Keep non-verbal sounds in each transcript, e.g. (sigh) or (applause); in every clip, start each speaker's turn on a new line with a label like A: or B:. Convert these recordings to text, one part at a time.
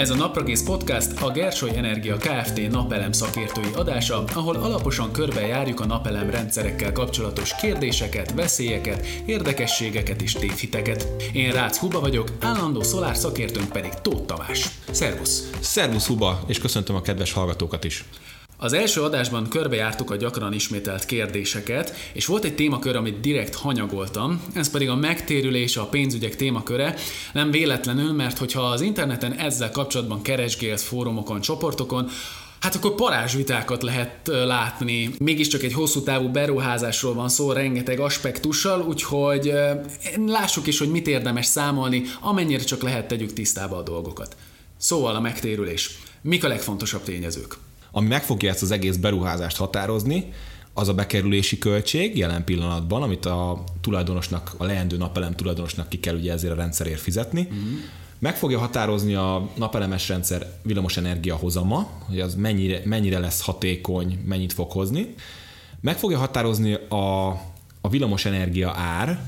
A: Ez a Napragész Podcast a Gersoly Energia Kft. napelem szakértői adása, ahol alaposan körbejárjuk a napelem rendszerekkel kapcsolatos kérdéseket, veszélyeket, érdekességeket és tévhiteket. Én Rácz Huba vagyok, állandó szolár szakértőnk pedig Tóth Tamás. Szervusz!
B: Szervusz Huba, és köszöntöm a kedves hallgatókat is!
A: Az első adásban körbejártuk a gyakran ismételt kérdéseket, és volt egy témakör, amit direkt hanyagoltam, ez pedig a megtérülés, a pénzügyek témaköre. Nem véletlenül, mert hogyha az interneten ezzel kapcsolatban keresgélsz fórumokon, csoportokon, Hát akkor parázsvitákat lehet látni. Mégiscsak egy hosszú távú beruházásról van szó, rengeteg aspektussal, úgyhogy lássuk is, hogy mit érdemes számolni, amennyire csak lehet tegyük tisztába a dolgokat. Szóval a megtérülés. Mik a legfontosabb tényezők?
B: Ami meg fogja ezt az egész beruházást határozni, az a bekerülési költség jelen pillanatban, amit a tulajdonosnak, a leendő napelem tulajdonosnak ki kell ugye ezért a rendszerért fizetni. Mm. Meg fogja határozni a napelemes rendszer villamosenergia hozama, hogy az mennyire, mennyire lesz hatékony, mennyit fog hozni. Meg fogja határozni a, a villamosenergia ár,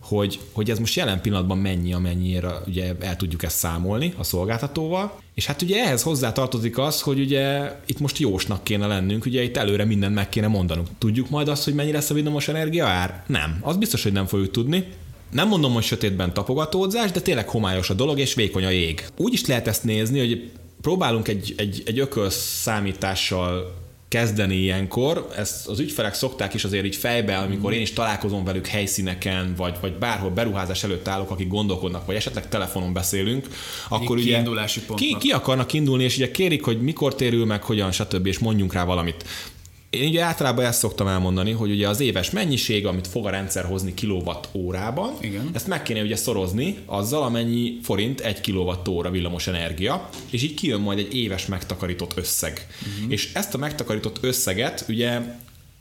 B: hogy, hogy ez most jelen pillanatban mennyi, amennyire ugye el tudjuk ezt számolni a szolgáltatóval. És hát ugye ehhez hozzá tartozik az, hogy ugye itt most jósnak kéne lennünk, ugye itt előre mindent meg kéne mondanunk. Tudjuk majd azt, hogy mennyi lesz a villamos energia ár? Nem. Az biztos, hogy nem fogjuk tudni. Nem mondom, hogy sötétben tapogatódzás, de tényleg homályos a dolog, és vékony a jég. Úgy is lehet ezt nézni, hogy próbálunk egy, egy, egy ökös számítással kezdeni ilyenkor. Ezt az ügyfelek szokták is azért így fejbe, amikor én is találkozom velük helyszíneken, vagy, vagy bárhol beruházás előtt állok, akik gondolkodnak, vagy esetleg telefonon beszélünk, akkor ugye ki, ki akarnak indulni, és ugye kérik, hogy mikor térül meg, hogyan, stb. és mondjunk rá valamit. Én ugye általában ezt szoktam elmondani, hogy ugye az éves mennyiség, amit fog a rendszer hozni kilowatt órában, Igen. ezt meg kéne ugye szorozni azzal, amennyi forint egy kilowatt óra villamos energia, és így kijön majd egy éves megtakarított összeg. Uh-huh. És ezt a megtakarított összeget ugye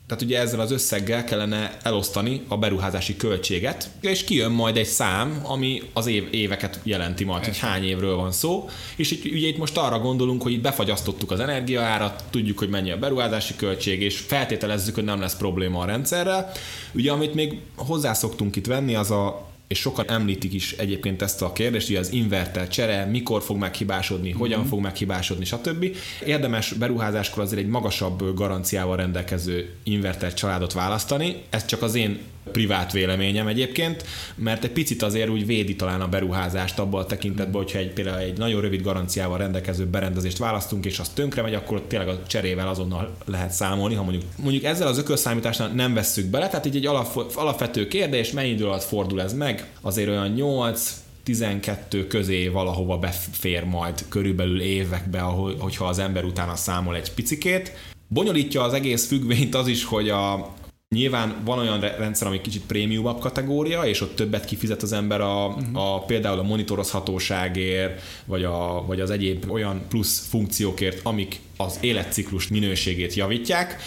B: tehát ugye ezzel az összeggel kellene elosztani a beruházási költséget, és kijön majd egy szám, ami az év, éveket jelenti majd, hogy hány évről van szó, és itt, ugye itt most arra gondolunk, hogy itt befagyasztottuk az energiaárat, tudjuk, hogy mennyi a beruházási költség, és feltételezzük, hogy nem lesz probléma a rendszerrel. Ugye amit még hozzá szoktunk itt venni, az a és sokan említik is egyébként ezt a kérdést, hogy az inverter csere mikor fog meghibásodni, mm-hmm. hogyan fog meghibásodni, stb. Érdemes beruházáskor azért egy magasabb garanciával rendelkező inverter családot választani. Ez csak az én privát véleményem egyébként, mert egy picit azért úgy védi talán a beruházást abban a tekintetben, hogyha egy, például egy nagyon rövid garanciával rendelkező berendezést választunk, és az tönkre megy, akkor tényleg a cserével azonnal lehet számolni, ha mondjuk, mondjuk ezzel az ökölszámításnál nem vesszük bele, tehát így egy alap, alapvető kérdés, mennyi idő alatt fordul ez meg, azért olyan 8 12 közé valahova befér majd körülbelül évekbe, hogyha az ember utána számol egy picikét. Bonyolítja az egész függvényt az is, hogy a, Nyilván van olyan rendszer, ami kicsit prémiumabb kategória, és ott többet kifizet az ember a, uh-huh. a például a monitorozhatóságért, vagy, a, vagy az egyéb olyan plusz funkciókért, amik az életciklus minőségét javítják.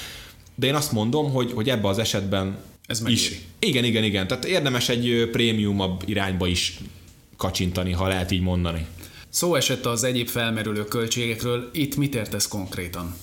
B: De én azt mondom, hogy, hogy ebbe az esetben
A: ez is.
B: Igen, igen, igen. Tehát érdemes egy prémiumabb irányba is kacsintani, ha lehet így mondani.
A: Szó esett az egyéb felmerülő költségekről, itt mit értesz konkrétan?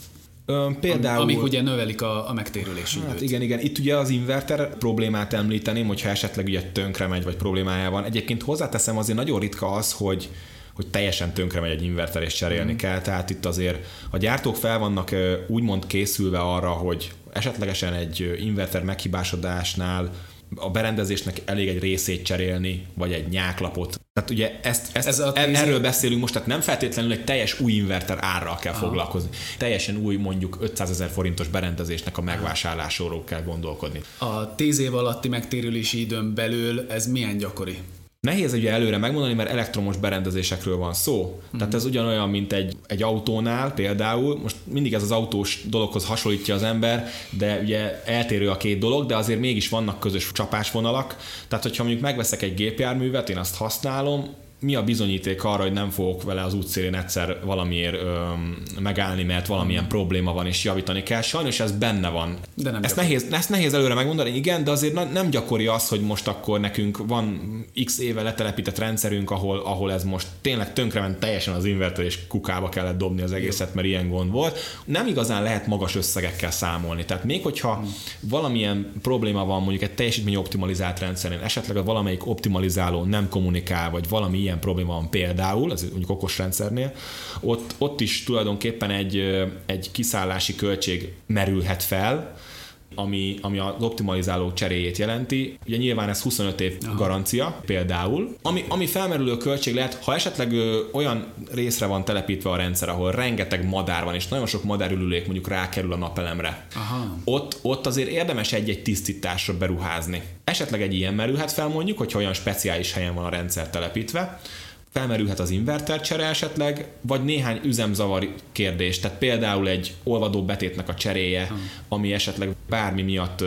B: Például...
A: Amik ugye növelik a, a megtérülési
B: hát időt. igen, igen. Itt ugye az inverter problémát említeném, hogyha esetleg ugye tönkre megy, vagy problémája van. Egyébként hozzáteszem, azért nagyon ritka az, hogy hogy teljesen tönkre megy egy inverter és cserélni mm. kell, tehát itt azért a gyártók fel vannak úgymond készülve arra, hogy esetlegesen egy inverter meghibásodásnál a berendezésnek elég egy részét cserélni, vagy egy nyáklapot. Tehát ugye ezt, ezt, Ez a tíz... erről beszélünk most, tehát nem feltétlenül egy teljes új inverter árral kell Aha. foglalkozni. Teljesen új, mondjuk 500 ezer forintos berendezésnek a megvásárlásóról kell gondolkodni.
A: A 10 év alatti megtérülési időn belül ez milyen gyakori?
B: Nehéz ugye előre megmondani, mert elektromos berendezésekről van szó. Mm. Tehát ez ugyanolyan, mint egy, egy autónál például. Most mindig ez az autós dologhoz hasonlítja az ember, de ugye eltérő a két dolog, de azért mégis vannak közös csapásvonalak. Tehát, hogyha mondjuk megveszek egy gépjárművet, én azt használom, mi a bizonyíték arra, hogy nem fogok vele az útszélén egyszer valamiért ö, megállni, mert valamilyen mm. probléma van és javítani kell. Sajnos ez benne van. De nem ezt, nehéz, ezt nehéz előre megmondani, igen, de azért nem gyakori az, hogy most akkor nekünk van x éve letelepített rendszerünk, ahol, ahol ez most tényleg tönkrement teljesen az inverter és kukába kellett dobni az egészet, mert ilyen gond volt. Nem igazán lehet magas összegekkel számolni. Tehát még hogyha mm. valamilyen probléma van mondjuk egy teljesítmény optimalizált rendszerén, esetleg a valamelyik optimalizáló nem kommunikál, vagy valami ilyen probléma van például, ez mondjuk okos rendszernél, ott, ott is tulajdonképpen egy, egy kiszállási költség merülhet fel, ami, ami az optimalizáló cseréjét jelenti. Ugye nyilván ez 25 év Aha. garancia például. Ami, ami felmerülő költség lehet, ha esetleg ö, olyan részre van telepítve a rendszer, ahol rengeteg madár van, és nagyon sok madárülülék mondjuk rákerül a napelemre, Aha. Ott, ott azért érdemes egy-egy tisztításra beruházni. Esetleg egy ilyen merülhet fel mondjuk, hogyha olyan speciális helyen van a rendszer telepítve, felmerülhet az inverter csere esetleg, vagy néhány üzemzavar kérdés, tehát például egy olvadó betétnek a cseréje, ami esetleg bármi miatt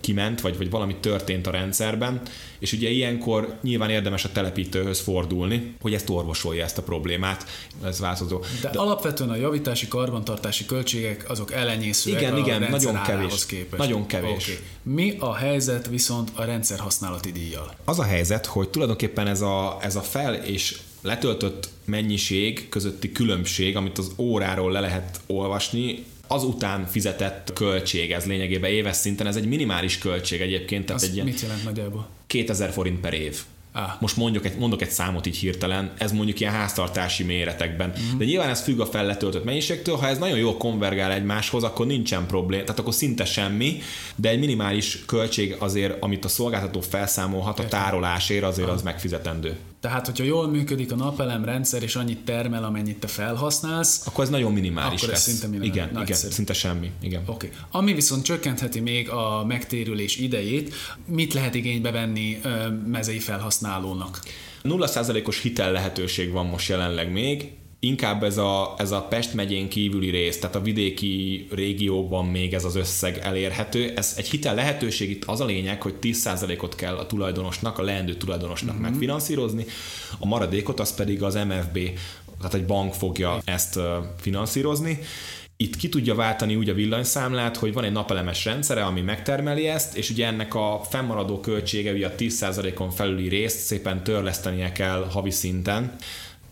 B: kiment, vagy, vagy valami történt a rendszerben, és ugye ilyenkor nyilván érdemes a telepítőhöz fordulni, hogy ezt orvosolja ezt a problémát, ez változó.
A: De, De alapvetően a javítási, karbantartási költségek azok elenyészőek
B: igen,
A: a
B: igen, nagyon kevés,
A: képest.
B: Nagyon kevés. Okay.
A: Mi a helyzet viszont a rendszer használati díjjal?
B: Az a helyzet, hogy tulajdonképpen ez a, ez a fel és letöltött mennyiség közötti különbség, amit az óráról le lehet olvasni, azután fizetett költség, ez lényegében éves szinten, ez egy minimális költség egyébként.
A: Tehát
B: Az egy
A: mit jelent nagyjából?
B: 2000 forint per év. Ah. Most mondjuk egy, mondok egy számot így hirtelen, ez mondjuk ilyen háztartási méretekben. Mm. De nyilván ez függ a felletöltött mennyiségtől, ha ez nagyon jól konvergál egymáshoz, akkor nincsen probléma, tehát akkor szinte semmi, de egy minimális költség azért, amit a szolgáltató felszámolhat a tárolásért, azért ah. az megfizetendő.
A: Tehát, hogyha jól működik a napelem rendszer, és annyit termel, amennyit te felhasználsz,
B: akkor ez nagyon minimális akkor lesz. Ez szinte minimális. Igen, Nagyszerű. igen, szinte semmi. Igen.
A: Okay. Ami viszont csökkentheti még a megtérülés idejét, mit lehet igénybe venni mezei felhasználónak?
B: 0%-os hitel lehetőség van most jelenleg még, inkább ez a, ez a Pest megyén kívüli rész, tehát a vidéki régiókban még ez az összeg elérhető. Ez egy hitel lehetőség, itt az a lényeg, hogy 10%-ot kell a tulajdonosnak, a leendő tulajdonosnak mm-hmm. megfinanszírozni, a maradékot az pedig az MFB, tehát egy bank fogja ezt finanszírozni. Itt ki tudja váltani úgy a villanyszámlát, hogy van egy napelemes rendszere, ami megtermeli ezt, és ugye ennek a fennmaradó költsége, ugye a 10%-on felüli részt szépen törlesztenie kell havi szinten,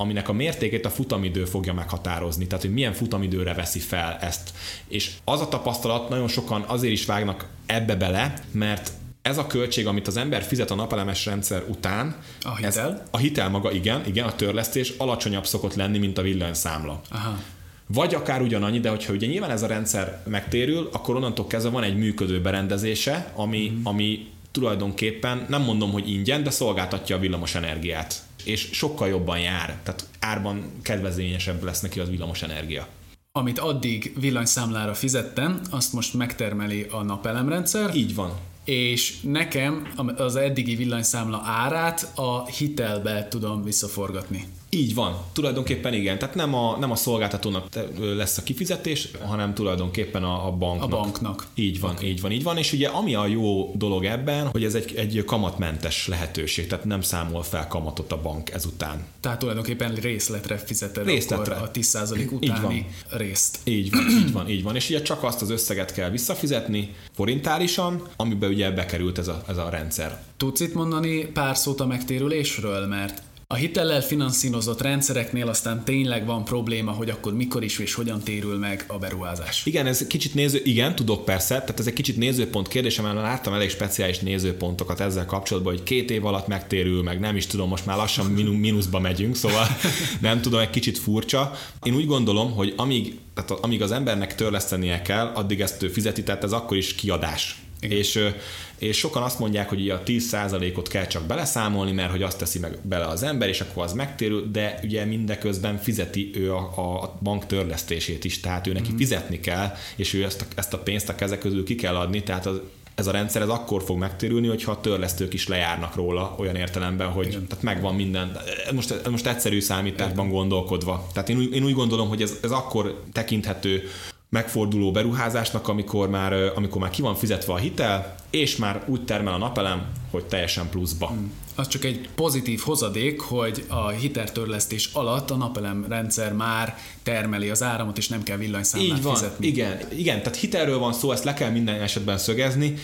B: aminek a mértékét a futamidő fogja meghatározni, tehát hogy milyen futamidőre veszi fel ezt. És az a tapasztalat, nagyon sokan azért is vágnak ebbe bele, mert ez a költség, amit az ember fizet a napelemes rendszer után,
A: a hitel? Ez,
B: a hitel maga, igen, igen, a törlesztés alacsonyabb szokott lenni, mint a villanyszámla. Aha. Vagy akár ugyanannyi, de hogyha ugye nyilván ez a rendszer megtérül, akkor onnantól kezdve van egy működő berendezése, ami, mm. ami tulajdonképpen nem mondom, hogy ingyen, de szolgáltatja a villamos energiát és sokkal jobban jár, tehát árban kedvezményesebb lesz neki az villamos energia.
A: Amit addig villanyszámlára fizettem, azt most megtermeli a napelemrendszer.
B: Így van
A: és nekem az eddigi villanyszámla árát a hitelbe tudom visszaforgatni.
B: Így van, tulajdonképpen igen. Tehát nem a, nem a szolgáltatónak lesz a kifizetés, hanem tulajdonképpen a, a banknak.
A: A banknak.
B: Így van, okay. így van, így van. És ugye ami a jó dolog ebben, hogy ez egy, egy kamatmentes lehetőség, tehát nem számol fel kamatot a bank ezután.
A: Tehát tulajdonképpen részletre fizeted részletre. akkor a 10% utáni így van. részt.
B: Így van, így van, így van. És ugye csak azt az összeget kell visszafizetni forintálisan, amiben ugye bekerült ez a, ez a rendszer.
A: Tudsz itt mondani pár szót a megtérülésről, mert a hitellel finanszírozott rendszereknél aztán tényleg van probléma, hogy akkor mikor is és hogyan térül meg a beruházás.
B: Igen, ez kicsit néző, igen, tudok persze, tehát ez egy kicsit nézőpont kérdése, mert láttam elég speciális nézőpontokat ezzel kapcsolatban, hogy két év alatt megtérül, meg nem is tudom, most már lassan mínuszba megyünk, szóval (laughs) nem tudom, egy kicsit furcsa. Én úgy gondolom, hogy amíg, tehát amíg az embernek törlesztenie kell, addig ezt ő fizeti, tehát ez akkor is kiadás. Igen. És és sokan azt mondják, hogy a 10%-ot kell csak beleszámolni, mert hogy azt teszi meg bele az ember, és akkor az megtérül, de ugye mindeközben fizeti ő a, a bank törlesztését is, tehát ő neki mm. fizetni kell, és ő ezt a, ezt a pénzt a kezek közül ki kell adni, tehát az, ez a rendszer ez akkor fog megtérülni, hogyha a törlesztők is lejárnak róla olyan értelemben, hogy Igen. tehát megvan minden. Most, most egyszerű számításban Igen. gondolkodva. Tehát én úgy, én úgy gondolom, hogy ez, ez akkor tekinthető megforduló beruházásnak, amikor már, amikor már ki van fizetve a hitel, és már úgy termel a napelem, hogy teljesen pluszba. Hmm.
A: Az csak egy pozitív hozadék, hogy a hiteltörlesztés alatt a napelem rendszer már termeli az áramot, és nem kell villanyszámlát
B: Így van,
A: fizetni.
B: Igen, igen, tehát hitelről van szó, ezt le kell minden esetben szögezni,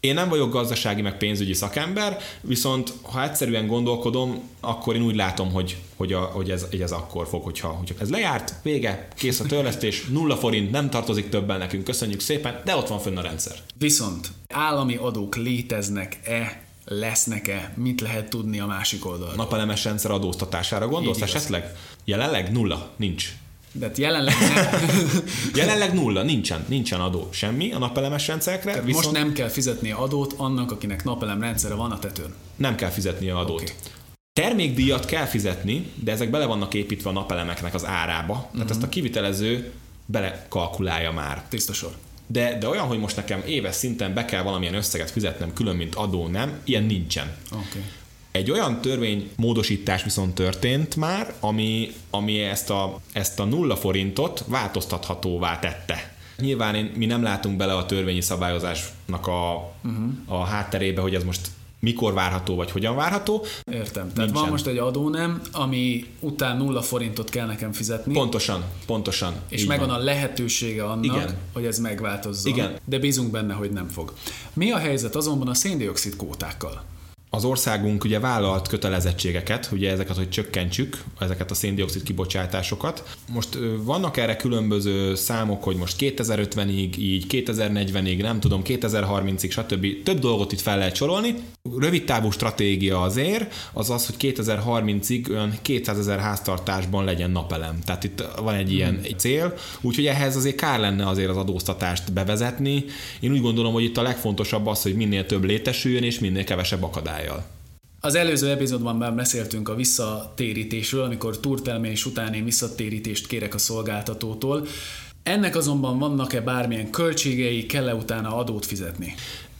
B: én nem vagyok gazdasági meg pénzügyi szakember, viszont ha egyszerűen gondolkodom, akkor én úgy látom, hogy, hogy, a, hogy, ez, hogy ez akkor fog, hogyha, hogyha ez lejárt, vége, kész a törlesztés, nulla forint, nem tartozik többen nekünk, köszönjük szépen, de ott van fönn a rendszer.
A: Viszont állami adók léteznek-e lesznek-e, mit lehet tudni a másik oldalról.
B: Napelemes rendszer adóztatására gondolsz
A: Így
B: esetleg? Jelenleg nulla, nincs.
A: De hát jelenleg nem, (laughs)
B: Jelenleg nulla, nincsen, nincsen adó semmi a napelemes rendszerekre, viszont
A: most
B: nem,
A: kell fizetni adót annak, akinek napelem rendszere van a tetőn.
B: nem kell fizetnie adót.
A: Oké.
B: Termékdíjat kell fizetni, de ezek bele vannak építve a napelemeknek az árába, tehát
A: Mhm.
B: ezt a kivitelező belekalkulálja már.
A: Tiszta sor.
B: De, de olyan, hogy most nekem éves szinten be kell valamilyen összeget fizetnem, külön, mint adó nem, ilyen nincsen.
A: Okay.
B: Egy olyan törvénymódosítás viszont történt már, ami, ami ezt, a, ezt a nulla forintot változtathatóvá tette. Nyilván én, mi nem látunk bele a törvényi szabályozásnak a, uh-huh. a hátterébe, hogy ez most mikor várható, vagy hogyan várható.
A: Értem. Tehát
B: Nincsen.
A: van most egy adónem, ami után nulla forintot kell nekem fizetni,
B: Pontosan, pontosan.
A: és megvan
B: van.
A: a lehetősége annak,
B: Igen.
A: hogy ez megváltozzon.
B: Igen.
A: De bízunk benne, hogy nem fog. Mi a helyzet azonban a széndiokszid kvótákkal?
B: Az országunk ugye vállalt kötelezettségeket, ugye ezeket, hogy csökkentsük, ezeket a széndiokszid kibocsátásokat. Most vannak erre különböző számok, hogy most 2050-ig, így 2040-ig, nem tudom, 2030-ig, stb. Több dolgot itt fel lehet sorolni. Rövid távú stratégia azért, az az, hogy 2030-ig olyan 200 ezer háztartásban legyen napelem. Tehát itt van egy ilyen egy cél, úgyhogy ehhez azért kár lenne azért az adóztatást bevezetni. Én úgy gondolom, hogy itt a legfontosabb az, hogy minél több létesüljön, és minél kevesebb akadályjal.
A: Az előző epizódban már beszéltünk a visszatérítésről, amikor túrtelmés után én visszatérítést kérek a szolgáltatótól. Ennek azonban vannak-e bármilyen költségei, kell-e utána adót fizetni?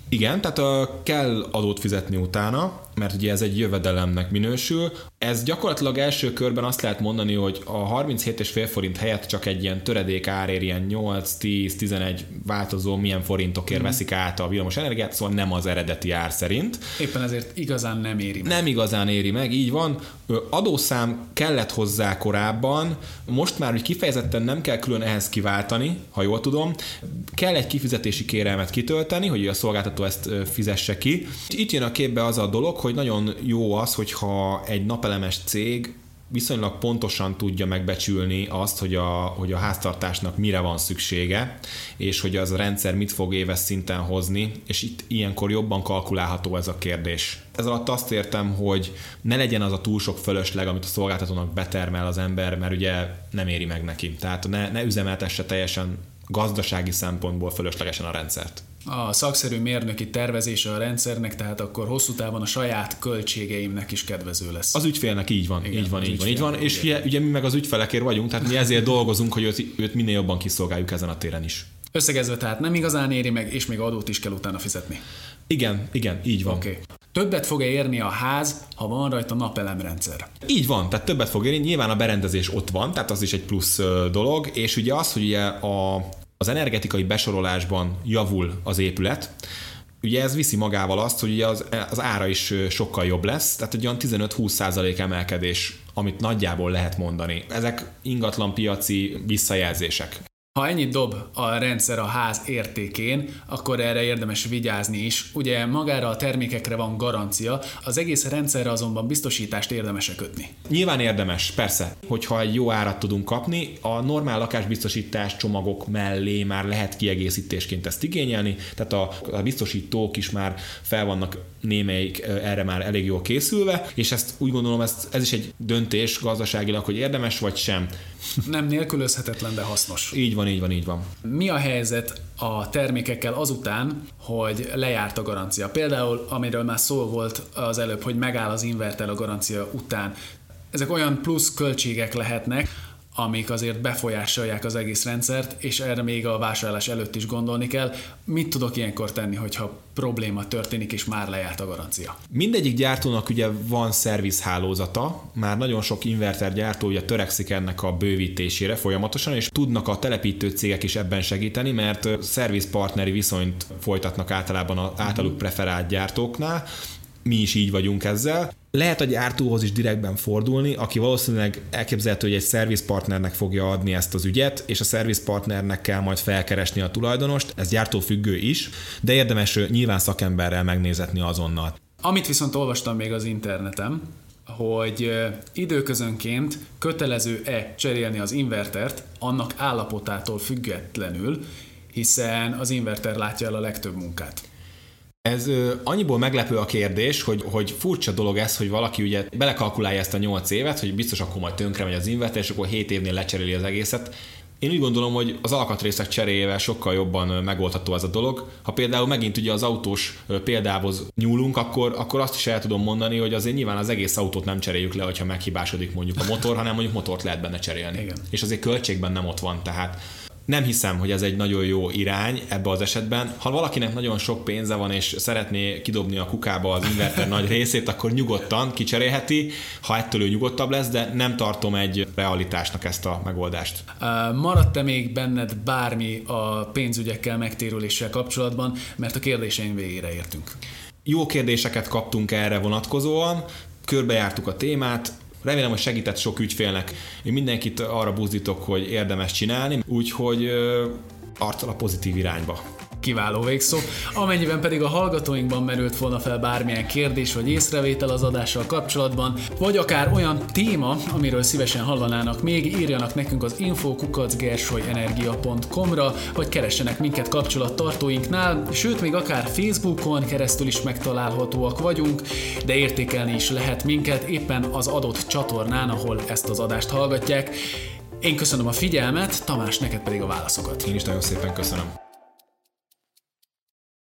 B: Igen, tehát a, kell adót fizetni utána, mert ugye ez egy jövedelemnek minősül. Ez gyakorlatilag első körben azt lehet mondani, hogy a 37,5 forint helyett csak egy ilyen töredék árér, ilyen 8-10-11 változó milyen forintokért veszik át a villamos energiát, szóval nem az eredeti ár szerint.
A: Éppen ezért igazán nem éri meg.
B: Nem igazán éri meg, így van. Adószám kellett hozzá korábban, most már úgy kifejezetten nem kell külön ehhez kiváltani, ha jól tudom. Kell egy kifizetési kérelmet kitölteni, hogy a szolgáltató ezt fizesse ki. Itt jön a képbe az a dolog, hogy nagyon jó az, hogyha egy napelemes cég viszonylag pontosan tudja megbecsülni azt, hogy a, hogy a háztartásnak mire van szüksége, és hogy az a rendszer mit fog éves szinten hozni, és itt ilyenkor jobban kalkulálható ez a kérdés. Ez alatt azt értem, hogy ne legyen az a túl sok fölösleg, amit a szolgáltatónak betermel az ember, mert ugye nem éri meg neki. Tehát ne, ne üzemeltesse teljesen gazdasági szempontból fölöslegesen a rendszert.
A: A szakszerű mérnöki tervezése a rendszernek, tehát akkor hosszú távon a saját költségeimnek is kedvező lesz.
B: Az ügyfélnek így van,
A: Igen,
B: így van, így van, így van, és ugye, ugye mi meg az ügyfelekért vagyunk, tehát mi ezért dolgozunk, hogy őt, őt minél jobban kiszolgáljuk ezen a téren is.
A: Összegezve tehát nem igazán éri meg, és még adót is kell utána fizetni.
B: Igen, igen, így van.
A: Okay. Többet fog-e érni a ház, ha van rajta napelemrendszer?
B: Így van, tehát többet fog érni, nyilván a berendezés ott van, tehát az is egy plusz dolog, és ugye az, hogy ugye a, az energetikai besorolásban javul az épület, Ugye ez viszi magával azt, hogy ugye az, az ára is sokkal jobb lesz, tehát egy olyan 15-20% emelkedés, amit nagyjából lehet mondani. Ezek ingatlan piaci visszajelzések.
A: Ha ennyit dob a rendszer a ház értékén, akkor erre érdemes vigyázni is. Ugye magára a termékekre van garancia, az egész rendszerre azonban biztosítást érdemes kötni.
B: Nyilván érdemes, persze, hogyha egy jó árat tudunk kapni, a normál lakásbiztosítás csomagok mellé már lehet kiegészítésként ezt igényelni, tehát a, a biztosítók is már fel vannak némelyik erre már elég jól készülve, és ezt úgy gondolom, ezt, ez is egy döntés gazdaságilag, hogy érdemes vagy sem.
A: Nem nélkülözhetetlen, de hasznos.
B: Így van, így van, így van.
A: Mi a helyzet a termékekkel azután, hogy lejárt a garancia? Például, amiről már szó volt az előbb, hogy megáll az inverter a garancia után. Ezek olyan plusz költségek lehetnek, amik azért befolyásolják az egész rendszert, és erre még a vásárlás előtt is gondolni kell. Mit tudok ilyenkor tenni, hogyha probléma történik, és már lejárt a garancia?
B: Mindegyik gyártónak ugye van szervizhálózata, már nagyon sok inverter gyártó ugye törekszik ennek a bővítésére folyamatosan, és tudnak a telepítő cégek is ebben segíteni, mert szervizpartneri viszonyt folytatnak általában az általuk preferált gyártóknál, mi is így vagyunk ezzel. Lehet a gyártóhoz is direktben fordulni, aki valószínűleg elképzelhető, hogy egy szervizpartnernek fogja adni ezt az ügyet, és a szervizpartnernek kell majd felkeresni a tulajdonost, ez gyártófüggő is, de érdemes nyilván szakemberrel megnézetni azonnal.
A: Amit viszont olvastam még az interneten, hogy időközönként kötelező-e cserélni az invertert annak állapotától függetlenül, hiszen az inverter látja el a legtöbb munkát.
B: Ez ö, annyiból meglepő a kérdés, hogy, hogy furcsa dolog ez, hogy valaki ugye belekalkulálja ezt a 8 évet, hogy biztos akkor majd tönkre megy az inverter, és akkor 7 évnél lecseréli az egészet. Én úgy gondolom, hogy az alkatrészek cseréjével sokkal jobban megoldható ez a dolog. Ha például megint ugye az autós példához nyúlunk, akkor, akkor azt is el tudom mondani, hogy azért nyilván az egész autót nem cseréljük le, hogyha meghibásodik mondjuk a motor, hanem mondjuk motort lehet benne cserélni. Igen. És azért költségben nem ott van, tehát nem hiszem, hogy ez egy nagyon jó irány ebbe az esetben. Ha valakinek nagyon sok pénze van, és szeretné kidobni a kukába az inverter nagy részét, akkor nyugodtan kicserélheti, ha ettől ő nyugodtabb lesz, de nem tartom egy realitásnak ezt a megoldást.
A: Maradt-e még benned bármi a pénzügyekkel megtérüléssel kapcsolatban, mert a kérdéseim végére értünk?
B: Jó kérdéseket kaptunk erre vonatkozóan, körbejártuk a témát, Remélem, hogy segített sok ügyfélnek. Én mindenkit arra buzdítok, hogy érdemes csinálni, úgyhogy arccal a pozitív irányba.
A: Kiváló végszó. Amennyiben pedig a hallgatóinkban merült volna fel bármilyen kérdés vagy észrevétel az adással kapcsolatban, vagy akár olyan téma, amiről szívesen hallanának még, írjanak nekünk az infokukacgersolyenergia.com-ra, vagy keressenek minket kapcsolattartóinknál, sőt még akár Facebookon keresztül is megtalálhatóak vagyunk, de értékelni is lehet minket éppen az adott csatornán, ahol ezt az adást hallgatják. Én köszönöm a figyelmet, Tamás, neked pedig a válaszokat.
B: Én is nagyon szépen köszönöm.